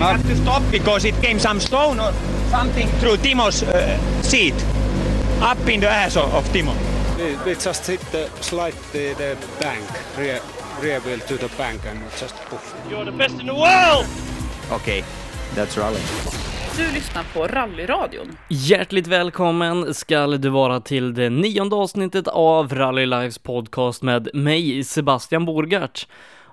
We had to stop because it came some stone or something through Timo's uh, seat, up in the ass of, of Timo. We, we just hit the slide the, the bank, rear, rear wheel to the bank and just poof. You're the best in the world! Okay, that's rally. Du lyssnar på Rallyradion. Hjärtligt välkommen skall du vara till det nionde avsnittet av Rally Lives podcast med mig, Sebastian Borgart.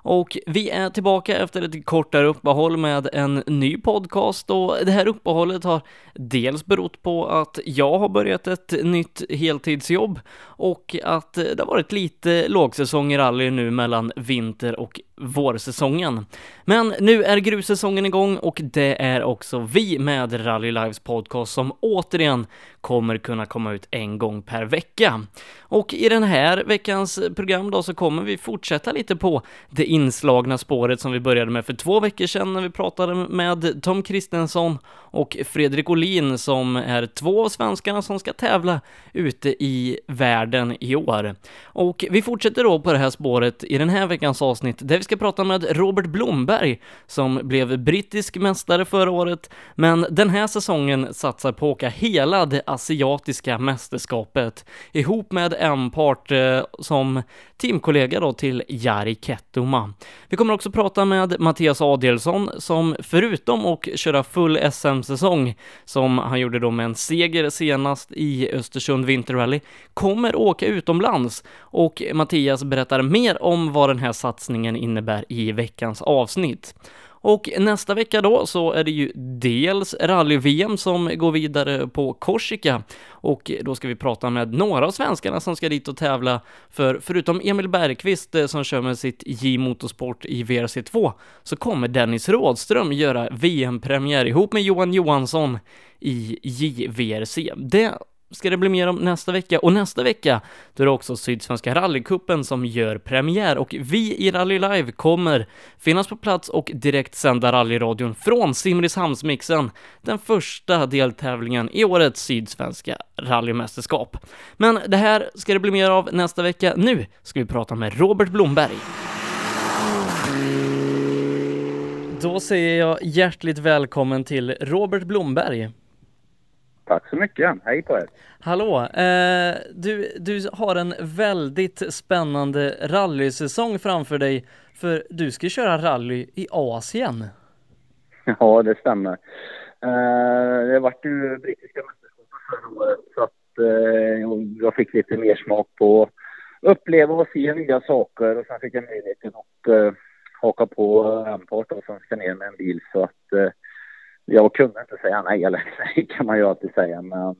Och vi är tillbaka efter ett kortare uppehåll med en ny podcast och det här uppehållet har dels berott på att jag har börjat ett nytt heltidsjobb och att det har varit lite lågsäsong i rally nu mellan vinter och vårsäsongen. Men nu är grussäsongen igång och det är också vi med Rally Lives podcast som återigen kommer kunna komma ut en gång per vecka. Och i den här veckans program då så kommer vi fortsätta lite på det inslagna spåret som vi började med för två veckor sedan när vi pratade med Tom Kristensson och Fredrik Olin som är två av svenskarna som ska tävla ute i världen i år. Och vi fortsätter då på det här spåret i den här veckans avsnitt där vi ska prata med Robert Blomberg som blev brittisk mästare förra året, men den här säsongen satsar på att åka hela det asiatiska mästerskapet ihop med en part eh, som teamkollega då till Jari Kettuma. Vi kommer också prata med Mattias Adelsson som förutom att köra full SM-säsong som han gjorde då med en seger senast i Östersund Winter Rally, kommer åka utomlands och Mattias berättar mer om vad den här satsningen innebär i veckans avsnitt. Och nästa vecka då så är det ju dels rally-VM som går vidare på Korsika och då ska vi prata med några av svenskarna som ska dit och tävla för förutom Emil Bergqvist eh, som kör med sitt J Motorsport i VRC2 så kommer Dennis Rådström göra VM-premiär ihop med Johan Johansson i JVRC. Det ska det bli mer om nästa vecka och nästa vecka då är det också Sydsvenska rallycupen som gör premiär och vi i Rally Live kommer finnas på plats och direkt sända rallyradion från Simrishamnsmixen, den första deltävlingen i årets Sydsvenska rallymästerskap. Men det här ska det bli mer av nästa vecka. Nu ska vi prata med Robert Blomberg. Då säger jag hjärtligt välkommen till Robert Blomberg. Tack så mycket. Hej på er. Hallå! Eh, du, du har en väldigt spännande rallysäsong framför dig för du ska köra rally i Asien. Ja, det stämmer. Eh, det vart ju brittiska mästerskapet förra året så att eh, jag fick lite mer smak på att uppleva och se nya saker och sen fick jag möjligheten att eh, haka på Ampart och sen ska ner med en bil så att eh, jag kunde inte säga nej, eller nej kan man ju alltid säga, men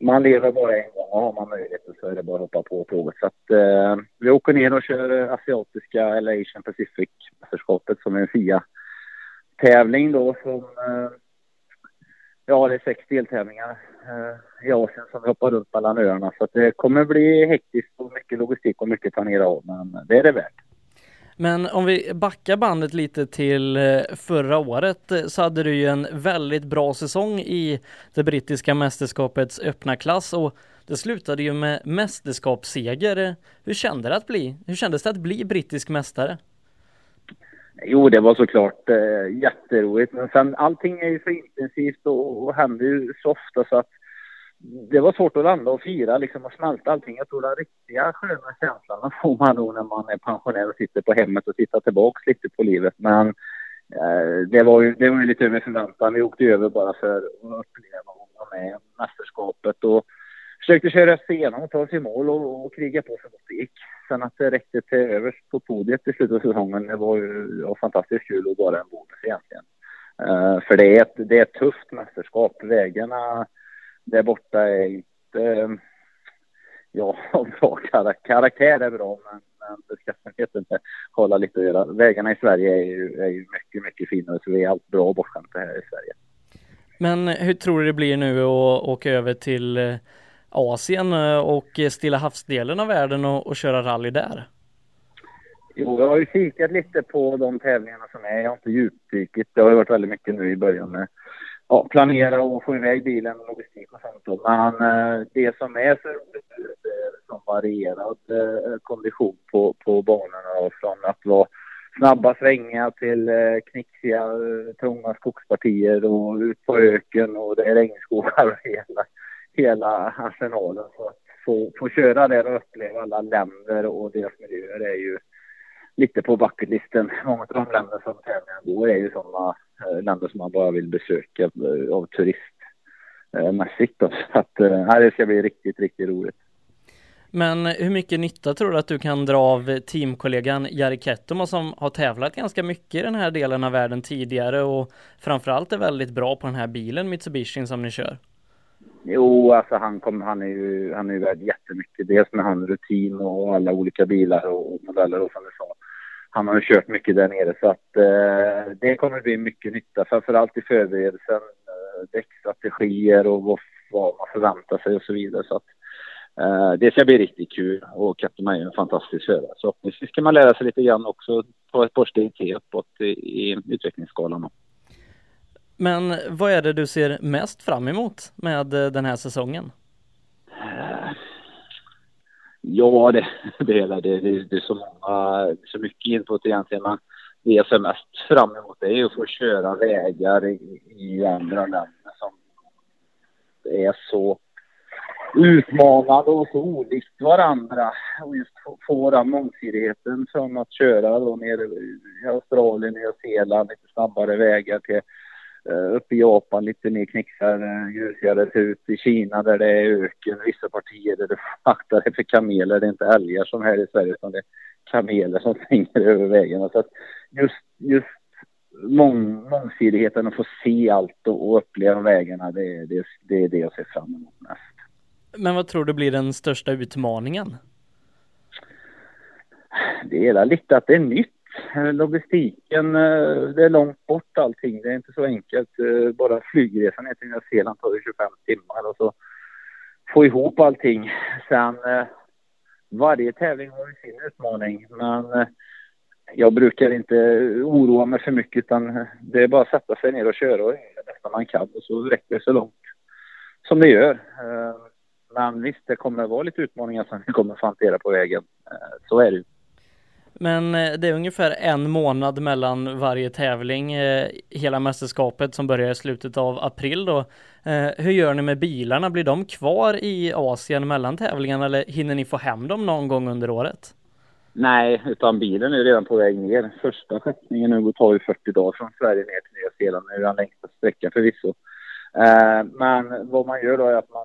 man lever bara en gång och har man möjlighet så är det bara att hoppa på tåget. Så att eh, vi åker ner och kör eh, asiatiska eller Asian Pacific mästerskapet som är en FIA-tävling då som eh, Ja, det är sex deltävlingar eh, i Asien som vi hoppar runt mellan öarna. Så att det kommer bli hektiskt och mycket logistik och mycket planera av, men det är det värt. Men om vi backar bandet lite till eh, förra året eh, så hade du ju en väldigt bra säsong i det brittiska mästerskapets öppna klass och det slutade ju med mästerskapsseger. Hur kände det att bli? Hur kändes det att bli brittisk mästare? Jo, det var såklart eh, jätteroligt, men sen allting är ju så intensivt och, och händer ju så ofta så att det var svårt att landa och fira liksom och smälta allting. Jag tror den riktiga sköna känslan får man nog när man är pensionär och sitter på hemmet och tittar tillbaks lite på livet. Men eh, det var ju det var ju lite över förväntan. Vi åkte över bara för att uppleva och vara med i mästerskapet och försökte köra oss igenom och ta oss i mål och, och kriga på så gott det gick. Sen att det räckte till överst på podiet i slutet av säsongen, det var ju ja, fantastiskt kul och bara en bonus egentligen. Eh, för det är, ett, det är ett tufft mästerskap. Vägarna där borta är inte, ja, bra karaktär är bra, men, men beskaffenheten hålla lite att göra. Vägarna i Sverige är ju, är ju mycket, mycket finare, så vi är allt bra bortskämda här i Sverige. Men hur tror du det blir nu att åka över till eh, Asien eh, och Stilla havsdelen av världen och, och köra rally där? Jo, jag har ju kikat lite på de tävlingarna som är. Jag har inte djupdykt. Det har ju varit väldigt mycket nu i början med ja, planera och få iväg bilen och logistik och sånt. Men eh, det som är så roligt nu är som liksom varierad eh, kondition på, på banorna och från att vara snabba svängar till eh, knixiga, eh, trånga skogspartier och ut på öken och det är regnskogar och hela, hela arsenalen. Så att få, få köra där och uppleva alla länder och deras miljöer är ju lite på bucketlisten. Många av de länder som tävlingen går är ju sådana länder som man bara vill besöka eh, av turistmässigt. Då. Så att eh, det ska bli riktigt, riktigt roligt. Men hur mycket nytta tror du att du kan dra av teamkollegan Jari Kettomo som har tävlat ganska mycket i den här delen av världen tidigare och framförallt är väldigt bra på den här bilen Mitsubishi som ni kör? Jo, alltså han, kom, han är ju han är värd jättemycket. Dels med hans rutin och alla olika bilar och modeller och som du sa. Han har ju kört mycket där nere så att eh, det kommer bli mycket nytta. Framförallt i förberedelsen, eh, däckstrategier och vad, vad, man förväntar sig och så vidare. Så att eh, det ska bli riktigt kul och Captain är en fantastisk förare. Så förhoppningsvis ska man lära sig lite grann också på ett par steg till uppåt i, i utvecklingsskalan. Men vad är det du ser mest fram emot med eh, den här säsongen? Ja, det, det, det, det, det är så många, så mycket input egentligen. Men det jag ser mest fram emot det är att få köra vägar i, i andra länder som är så utmanande och så olikt varandra. Och just få, få den mångsidigheten från att köra då nere i Australien, Nya Zeeland, lite snabbare vägar till uppe i Japan lite mer knixar, ljusigare uh, ut i Kina där det är öken, vissa partier där det faktar är för kameler, det är inte älgar som här i Sverige utan det är kameler som svänger över vägarna. Så att just, just mång, mångsidigheten att få se allt och, och uppleva vägarna, det, det, det är det jag ser fram emot mest. Men vad tror du blir den största utmaningen? Det är lite att det är nytt Eh, logistiken, eh, det är långt bort allting. Det är inte så enkelt. Eh, bara flygresan ner till Nya Zeeland tar 25 timmar och så få ihop allting. Sen varje tävling har ju sin utmaning, men jag brukar inte oroa mig för mycket utan det är bara att sätta sig ner och köra och göra det bästa man kan och så räcker det så långt som det gör. Men visst, det kommer att vara lite utmaningar som vi kommer att hantera på vägen. Så är det ju. Men eh, det är ungefär en månad mellan varje tävling, eh, hela mästerskapet som börjar i slutet av april då. Eh, hur gör ni med bilarna? Blir de kvar i Asien mellan tävlingarna eller hinner ni få hem dem någon gång under året? Nej, utan bilen är redan på väg ner. Första skeppningen nu tar ju 40 dagar från Sverige ner till Nya Zeeland. Det är den längsta sträckan förvisso. Men vad man gör då är att man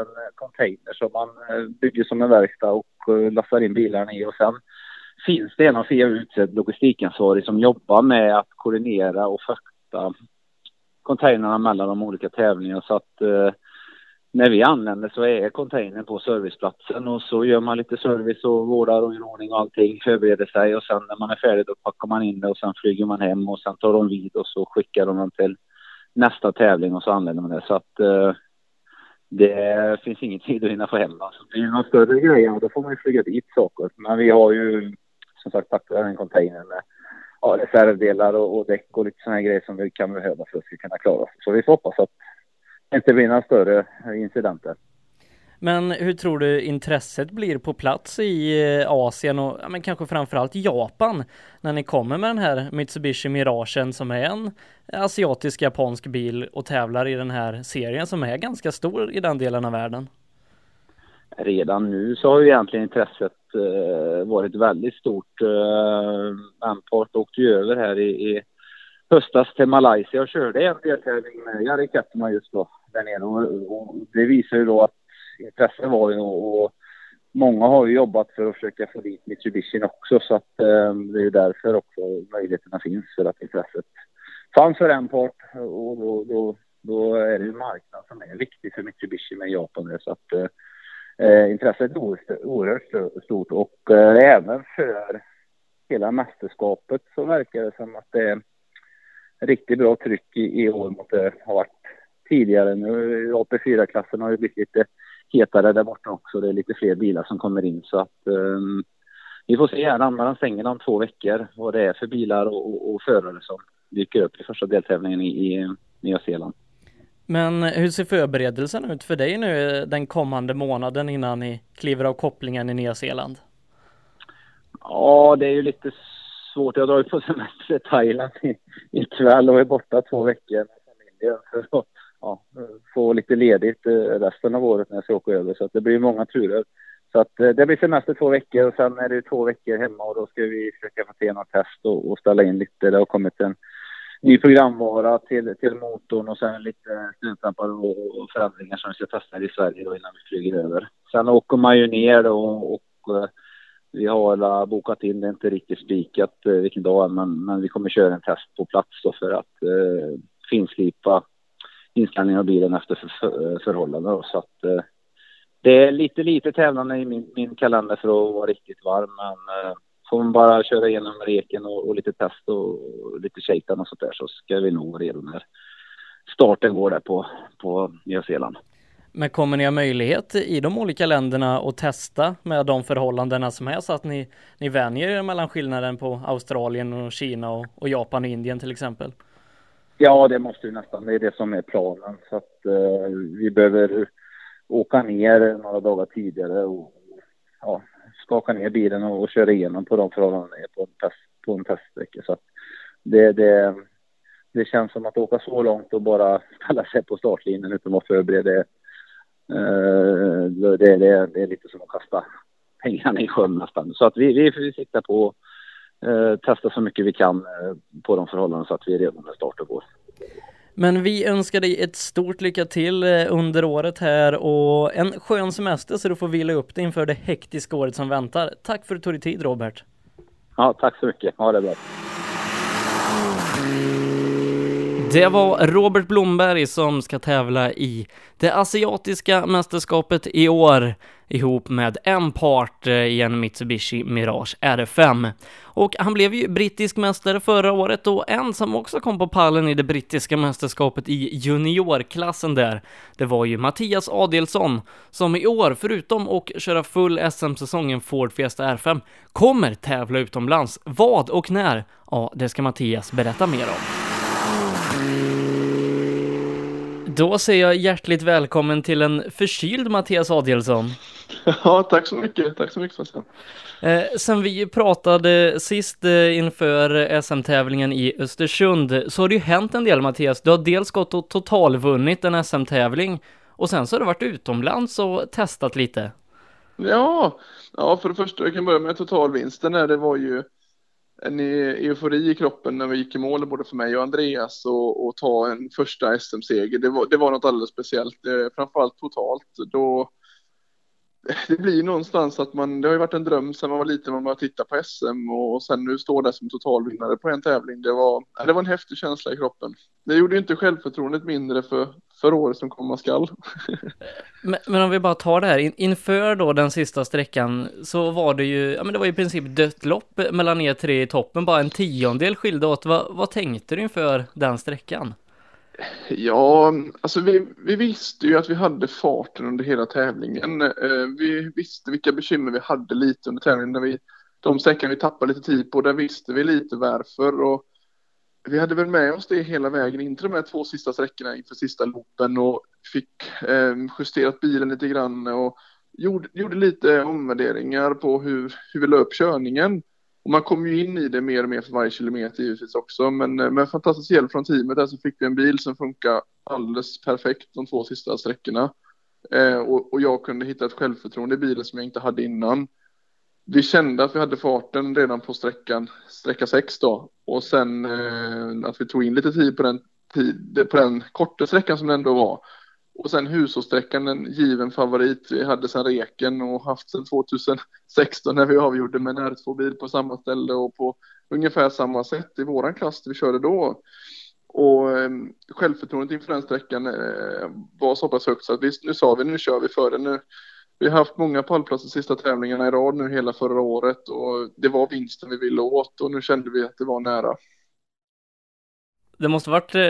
en eh, container som man eh, bygger som en verkstad och eh, lastar in bilarna i. Och sen finns det en av fyra utsedd logistikansvarig som jobbar med att koordinera och frakta containrarna mellan de olika tävlingarna. Så att eh, när vi anländer så är containern på serviceplatsen och så gör man lite service och vårdar och gör ordning och allting, förbereder sig. Och sen när man är färdig då packar man in det och sen flyger man hem och sen tar de vid och så skickar de den till nästa tävling och så anländer man det så att eh, det finns ingen tid att hinna få hem. Alltså, det är någon större grej, då får man ju flyga dit saker. Men vi har ju som sagt packat en container med ja, reservdelar och, och däck och lite sådana grejer som vi kan behöva för att vi ska kunna klara oss. Så vi får hoppas att det inte blir några större incidenter. Men hur tror du intresset blir på plats i eh, Asien och ja, men kanske framförallt Japan när ni kommer med den här Mitsubishi Miragen som är en asiatisk japansk bil och tävlar i den här serien som är ganska stor i den delen av världen? Redan nu så har ju egentligen intresset eh, varit väldigt stort. Eh, Ampart åkte ju över här i, i höstas till Malaysia och körde en deltävling med Jari Kettman just då där nere och, och det visar ju då att intresse var ju och många har ju jobbat för att försöka få dit Mitsubishi också så att eh, det är ju därför också möjligheterna finns för att intresset fanns för en part. Och då, då, då är det ju marknaden som är viktig för Mitsubishi med Japan så att eh, eh, intresset är oerhört stort. Och eh, även för hela mästerskapet så verkar det som att det är riktigt bra tryck i, i år mot det har varit tidigare. Nu AP4-klassen har ju blivit lite hetare där borta också. Det är lite fler bilar som kommer in så att um, vi får se här. Anmälan stänger om två veckor vad det är för bilar och, och, och förare som dyker upp i första deltävlingen i, i Nya Zeeland. Men hur ser förberedelsen ut för dig nu den kommande månaden innan ni kliver av kopplingen i Nya Zeeland? Ja, det är ju lite svårt. Jag drar ju på semester till Thailand i, ikväll och är borta två veckor med familjen för att ja, få lite ledigt eh, resten av året när jag ska åka över. Så att det blir många turer. Så att eh, det blir semester två veckor och sen är det två veckor hemma och då ska vi försöka få till något test och, och ställa in lite. Det har kommit en ny programvara till, till motorn och sen lite stötdämpare och, och förändringar som vi ska testa i Sverige då innan vi flyger över. Sen åker man ju ner då och, och eh, vi har bokat in, det är inte riktigt spikat vilken dag men, men vi kommer köra en test på plats då för att eh, finslipa inställning av bilen efter för, för, eh, förhållanden. Så att, eh, det är lite lite tävlande i min, min kalender för att vara riktigt varm men eh, får man bara köra igenom reken och, och lite test och, och lite shakedown och sånt där så ska vi nog vara redo när starten går där på, på Nya Zeeland. Men kommer ni ha möjlighet i de olika länderna att testa med de förhållandena som är så att ni, ni vänjer er mellan skillnaden på Australien och Kina och, och Japan och Indien till exempel? Ja, det måste vi nästan. Det är det som är planen. Så att eh, vi behöver åka ner några dagar tidigare och ja, skaka ner bilen och, och köra igenom på de förhållandena på en, test, på en teststräcka. Så att det, det, det känns som att åka så långt och bara ställa sig på startlinjen utan att vara förberedd. Det, eh, det, det, det är lite som att kasta pengarna i sjön nästan. Så att vi, vi, vi siktar på eh, testa så mycket vi kan eh, på de förhållanden så att vi är redo när starten går. Men vi önskar dig ett stort lycka till under året här och en skön semester så du får vila upp dig inför det hektiska året som väntar. Tack för att du tog dig tid Robert. Ja, tack så mycket. Ha det bra. Det var Robert Blomberg som ska tävla i det asiatiska mästerskapet i år ihop med en part eh, i en Mitsubishi Mirage R5. Och han blev ju brittisk mästare förra året och en som också kom på pallen i det brittiska mästerskapet i juniorklassen där, det var ju Mattias Adelsson som i år, förutom att köra full SM-säsongen Ford Fiesta R5, kommer tävla utomlands. Vad och när? Ja, det ska Mattias berätta mer om. Då säger jag hjärtligt välkommen till en förkyld Mattias Adielsson. Ja, tack så mycket. Tack så mycket Sebastian. Eh, sen vi pratade sist eh, inför SM-tävlingen i Östersund så har det ju hänt en del Mattias. Du har dels gått och totalvunnit en SM-tävling och sen så har du varit utomlands och testat lite. Ja, ja för det första, jag kan börja med totalvinsten där. Det var ju en e- eufori i kroppen när vi gick i mål, både för mig och Andreas, och, och ta en första SM-seger. Det var, det var något alldeles speciellt, eh, framförallt totalt. Då, det blir någonstans att man, det har ju varit en dröm sedan man var liten, man bara titta på SM och, och sen nu står där som totalvinnare på en tävling. Det var, det var en häftig känsla i kroppen. Det gjorde ju inte självförtroendet mindre för, för året som komma skall. men, men, om vi bara tar det här, In, inför då den sista sträckan så var det ju, ja men det var i princip dött lopp mellan er tre i toppen, bara en tiondel skilde åt. Va, vad tänkte du inför den sträckan? Ja, alltså vi, vi visste ju att vi hade farten under hela tävlingen. Eh, vi visste vilka bekymmer vi hade lite under tävlingen. När vi, de sträckan vi tappade lite tid på, där visste vi lite varför. Och vi hade väl med oss det hela vägen in till de här två sista sträckorna inför sista loopen och fick eh, justerat bilen lite grann och gjorde, gjorde lite omvärderingar på hur, hur vi la upp körningen. Och man kom ju in i det mer och mer för varje kilometer givetvis också. Men eh, med fantastisk hjälp från teamet där så fick vi en bil som funkar alldeles perfekt de två sista sträckorna. Eh, och, och, jag kunde hitta ett självförtroende i bilen som jag inte hade innan. Vi kände att vi hade farten redan på sträckan, sträcka 6 då. Och sen eh, att vi tog in lite tid på den, tid, på den korta sträckan som det ändå var. Och sen Husåsträckan, en given favorit. Vi hade sen Reken och haft sen 2016 när vi avgjorde med en R2-bil på samma ställe och på ungefär samma sätt i våran klass vi körde då. Och eh, självförtroendet inför den sträckan eh, var så pass högt så att vi nu sa vi nu kör vi för det. Nu, vi har haft många pallplatser sista tävlingarna i rad nu hela förra året och det var vinsten vi ville åt och nu kände vi att det var nära det måste varit, eh,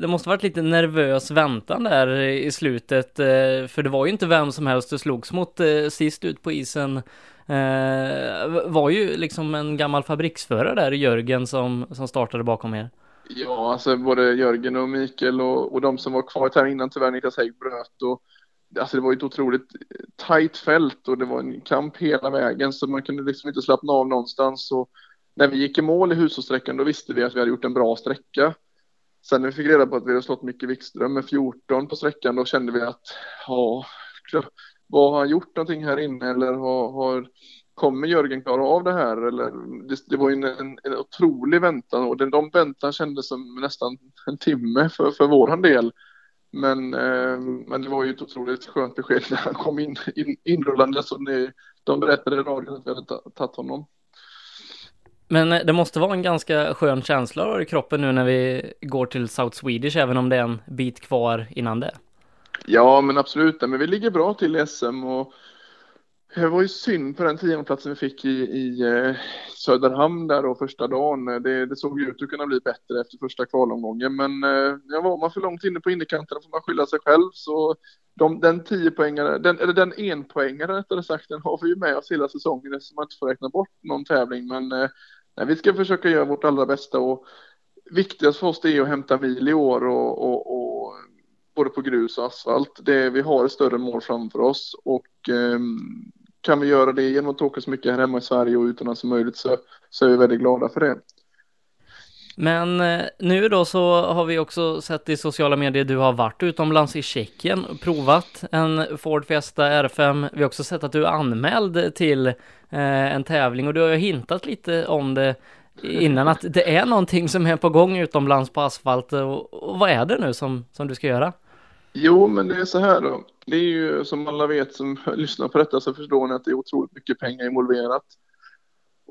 det måste varit lite nervös väntan där i slutet, eh, för det var ju inte vem som helst du slogs mot eh, sist ut på isen. Var ju liksom en gammal fabriksförare där, Jörgen, som, som startade bakom er. Ja, alltså både Jörgen och Mikael och, och de som var kvar här innan tyvärr Niklas Hägg bröt och alltså det var ett otroligt eh, tajt fält och det var en kamp hela vägen så man kunde liksom inte slappna av någonstans och när vi gick i mål i hushållssträckan då visste vi att vi hade gjort en bra sträcka. Sen när vi fick reda på att vi hade slått Micke Wikström med 14 på sträckan då kände vi att ja, vad har han gjort någonting här inne eller har, har kommer Jörgen klara av det här? Eller, det, det var en, en, en otrolig väntan och den, de väntan kändes som nästan en timme för, för våran del. Men, eh, men det var ju ett otroligt skönt besked när han kom in, in inrullande så det, de berättade i radion att vi hade tagit honom. Men eh, det måste vara en ganska skön känsla i kroppen nu när vi går till South Swedish, även om det är en bit kvar innan det. Ja, men absolut. Men vi ligger bra till i SM och det var ju synd på den tiondeplatsen vi fick i, i eh, Söderhamn där då första dagen. Eh, det, det såg ut att kunna bli bättre efter första kvalomgången, men eh, ja, var man för långt inne på innerkanterna får man skylla sig själv. Så de, den 10 den, eller den enpoängare rättare sagt, den har vi ju med oss hela säsongen eftersom man inte får räkna bort någon tävling. Men nej, vi ska försöka göra vårt allra bästa och viktigast för oss är att hämta mil i år och, och, och både på grus och asfalt. Det, vi har ett större mål framför oss och ehm, kan vi göra det genom att åka så mycket här hemma i Sverige och utomlands som möjligt så, så är vi väldigt glada för det. Men eh, nu då så har vi också sett i sociala medier, du har varit utomlands i Tjeckien och provat en Ford Fiesta R5. Vi har också sett att du är anmäld till eh, en tävling och du har ju hintat lite om det innan att det är någonting som är på gång utomlands på asfalt och, och vad är det nu som, som du ska göra? Jo, men det är så här då. Det är ju som alla vet som lyssnar på detta så förstår ni att det är otroligt mycket pengar involverat.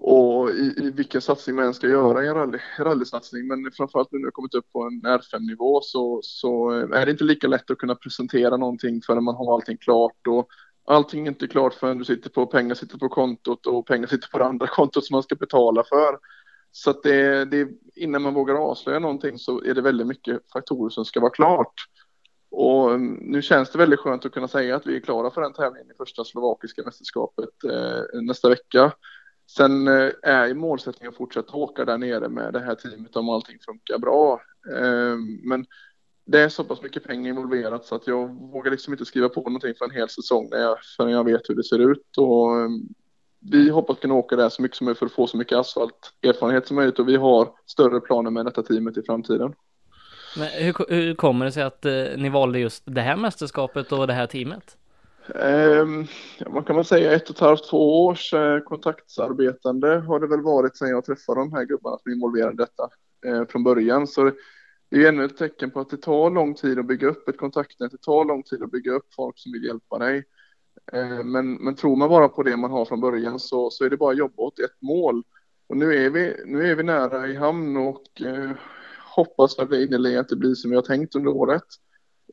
Och i, i vilken satsning man än ska göra i en rally, rallysatsning. Men framförallt nu när det kommit upp på en R5-nivå så, så är det inte lika lätt att kunna presentera någonting förrän man har allting klart. Och allting är inte klart förrän du sitter på pengar sitter på kontot och pengar sitter på det andra kontot som man ska betala för. Så att det, det, innan man vågar avslöja någonting så är det väldigt mycket faktorer som ska vara klart. Och mm, nu känns det väldigt skönt att kunna säga att vi är klara för den tävlingen i första slovakiska mästerskapet eh, nästa vecka. Sen eh, är ju målsättningen att fortsätta åka där nere med det här teamet om allting funkar bra. Eh, men det är så pass mycket pengar involverat så att jag vågar liksom inte skriva på någonting för en hel säsong när jag, förrän jag vet hur det ser ut. Och, mm, vi hoppas kunna åka där så mycket som möjligt för att få så mycket asfalterfarenhet som möjligt och vi har större planer med detta teamet i framtiden. Men hur, hur kommer det sig att eh, ni valde just det här mästerskapet och det här teamet? Um, man kan väl säga ett och ett halvt, två års eh, kontaktsarbetande har det väl varit sedan jag träffade de här gubbarna som är involverade i detta eh, från början. Så det är ännu ett tecken på att det tar lång tid att bygga upp ett kontaktnät. Det tar lång tid att bygga upp folk som vill hjälpa dig. Eh, men, men tror man bara på det man har från början så, så är det bara att jobba åt ett mål. Och nu är vi, nu är vi nära i hamn och eh, hoppas att det att det blir som vi har tänkt under året.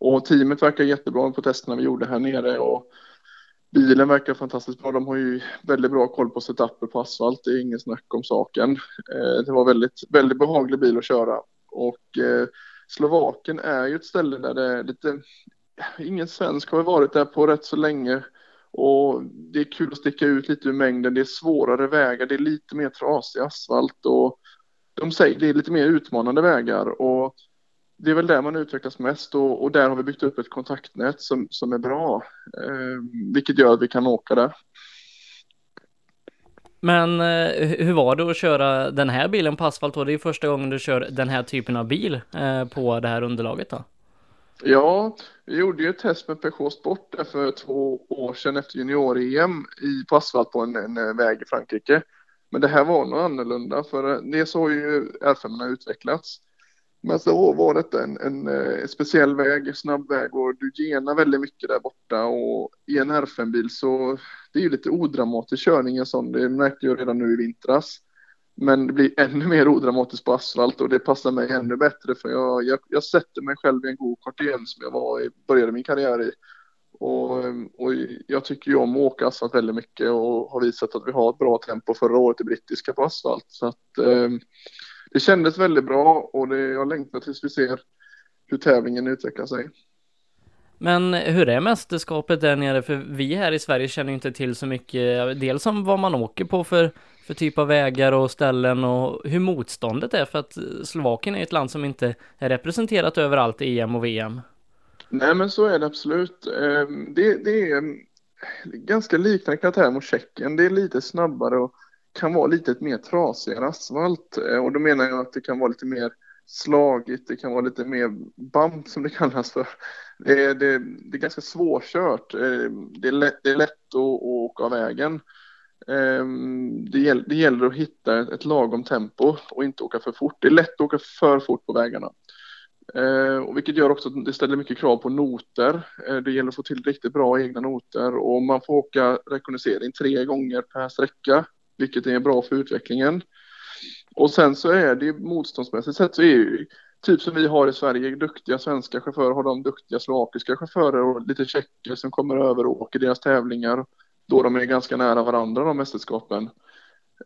Och teamet verkar jättebra på testerna vi gjorde här nere och bilen verkar fantastiskt bra. De har ju väldigt bra koll på setuper på asfalt. Det är ingen snack om saken. Eh, det var väldigt, väldigt behaglig bil att köra och eh, Slovaken är ju ett ställe där det är lite ingen svensk har varit där på rätt så länge och det är kul att sticka ut lite ur mängden. Det är svårare vägar, det är lite mer trasig asfalt och de säger det är lite mer utmanande vägar och det är väl där man utvecklas mest och, och där har vi byggt upp ett kontaktnät som, som är bra, eh, vilket gör att vi kan åka där. Men eh, hur var det att köra den här bilen på asfalt då? Det är första gången du kör den här typen av bil eh, på det här underlaget då? Ja, vi gjorde ju ett test med Peugeot Sport för två år sedan efter junior-EM på asfalt på en, en, väg i Frankrike. Men det här var nog annorlunda för eh, det så har ju R5 utvecklats. Men så var detta en, en, en, speciell väg, snabb väg och du genar väldigt mycket där borta och i en R5-bil så det är ju lite odramatisk körning en sån, det märkte jag redan nu i vintras. Men det blir ännu mer odramatiskt på asfalt och det passar mig ännu bättre för jag, jag, jag sätter mig själv i en god kart igen som jag var i, började min karriär i. Och, ehm, och jag tycker ju om att åka asfalt väldigt mycket och har visat att vi har ett bra tempo förra året i brittiska på asfalt. Så att eh, det kändes väldigt bra och det, jag längtar tills vi ser hur tävlingen utvecklar sig. Men hur är mästerskapet där nere? För vi här i Sverige känner inte till så mycket, dels om vad man åker på för, för typ av vägar och ställen och hur motståndet är för att Slovakien är ett land som inte är representerat överallt i EM och VM. Nej men så är det absolut. Ehm, det, det är ehm, ganska liknande karaktär mot Tjeckien. Det är lite snabbare och kan vara lite mer trasigare asfalt. Eh, och då menar jag att det kan vara lite mer slagigt, det kan vara lite mer bump som det kallas för. Det är, det, det är ganska svårkört. Ehm, det är lätt, det är lätt att, att åka av vägen. Det gäller, det gäller att hitta ett lagom tempo och inte åka för fort. Det är lätt att åka för fort på vägarna. Eh, och vilket gör också att det ställer mycket krav på noter. Eh, det gäller att få till riktigt bra egna noter och man får åka rekognosering tre gånger per sträcka, vilket är bra för utvecklingen. Och sen så är det motståndsmässigt sett så är ju typ som vi har i Sverige, duktiga svenska chaufförer har de duktiga slovakiska chaufförer och lite tjecker som kommer över och åker deras tävlingar då de är ganska nära varandra de mästerskapen.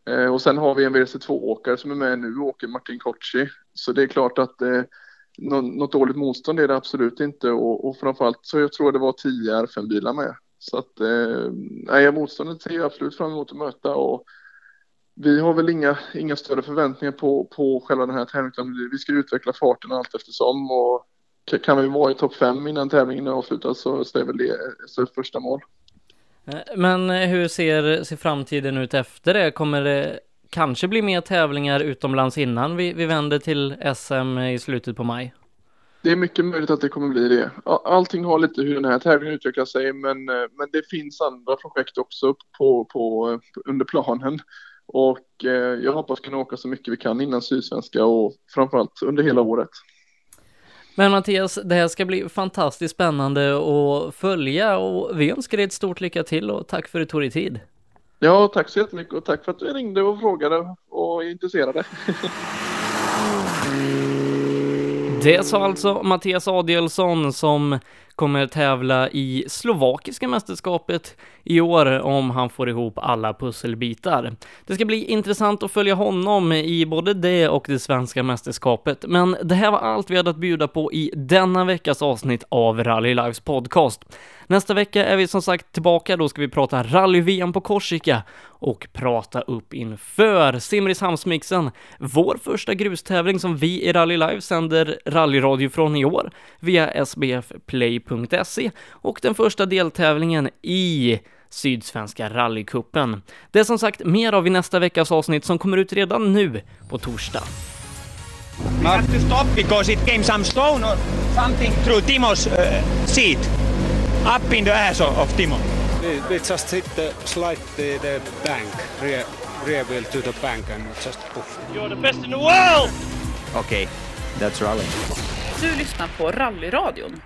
Eh, och sen har vi en WRC2-åkare som är med nu och åker Martin Kochi. Så det är klart att eh, något dåligt motstånd är det absolut inte och, och framförallt så jag tror det var 10 R5-bilar med. Så att eh, nej, motståndet ser jag absolut fram emot att möta och vi har väl inga, inga större förväntningar på, på själva den här tävlingen. Vi ska utveckla farten allt eftersom och kan vi vara i topp fem innan tävlingen är avslutad så, så är väl det ett första mål. Eh, men hur ser, ser framtiden ut efter det? Kommer det kanske bli mer tävlingar utomlands innan vi, vi vänder till SM i slutet på maj? Det är mycket möjligt att det kommer bli det. Allting har lite hur den här tävlingen utvecklar sig, men, eh, men det finns andra projekt också på, på, under planen. Och eh, jag hoppas kunna åka så mycket vi kan innan Sydsvenska och framförallt under hela året. Men Mattias, det här ska bli fantastiskt spännande att följa och vi önskar dig ett stort lycka till och tack för att du tog dig tid. Ja, tack så jättemycket och tack för att du ringde och frågade och är intresserade. Det sa alltså Mattias Adielsson som kommer tävla i slovakiska mästerskapet i år om han får ihop alla pusselbitar. Det ska bli intressant att följa honom i både det och det svenska mästerskapet, men det här var allt vi hade att bjuda på i denna veckas avsnitt av Rally Lives podcast. Nästa vecka är vi som sagt tillbaka, då ska vi prata rally-VM på Korsika och prata upp inför Simrishamnsmixen, vår första grustävling som vi i Rally Live sänder rallyradio från i år via sbfplay.se och den första deltävlingen i Sydsvenska rallycupen. Det är som sagt mer av i nästa veckas avsnitt som kommer ut redan nu på torsdag. We have to stop because it came some stone or something through Timo's uh, seat. Up in the ass of, of Timo. They, just hit the slide the, the bank, rear, rear wheel to the bank and just poof. You're the best in the world! Okay, that's rally. Du lyssnar på Rallyradion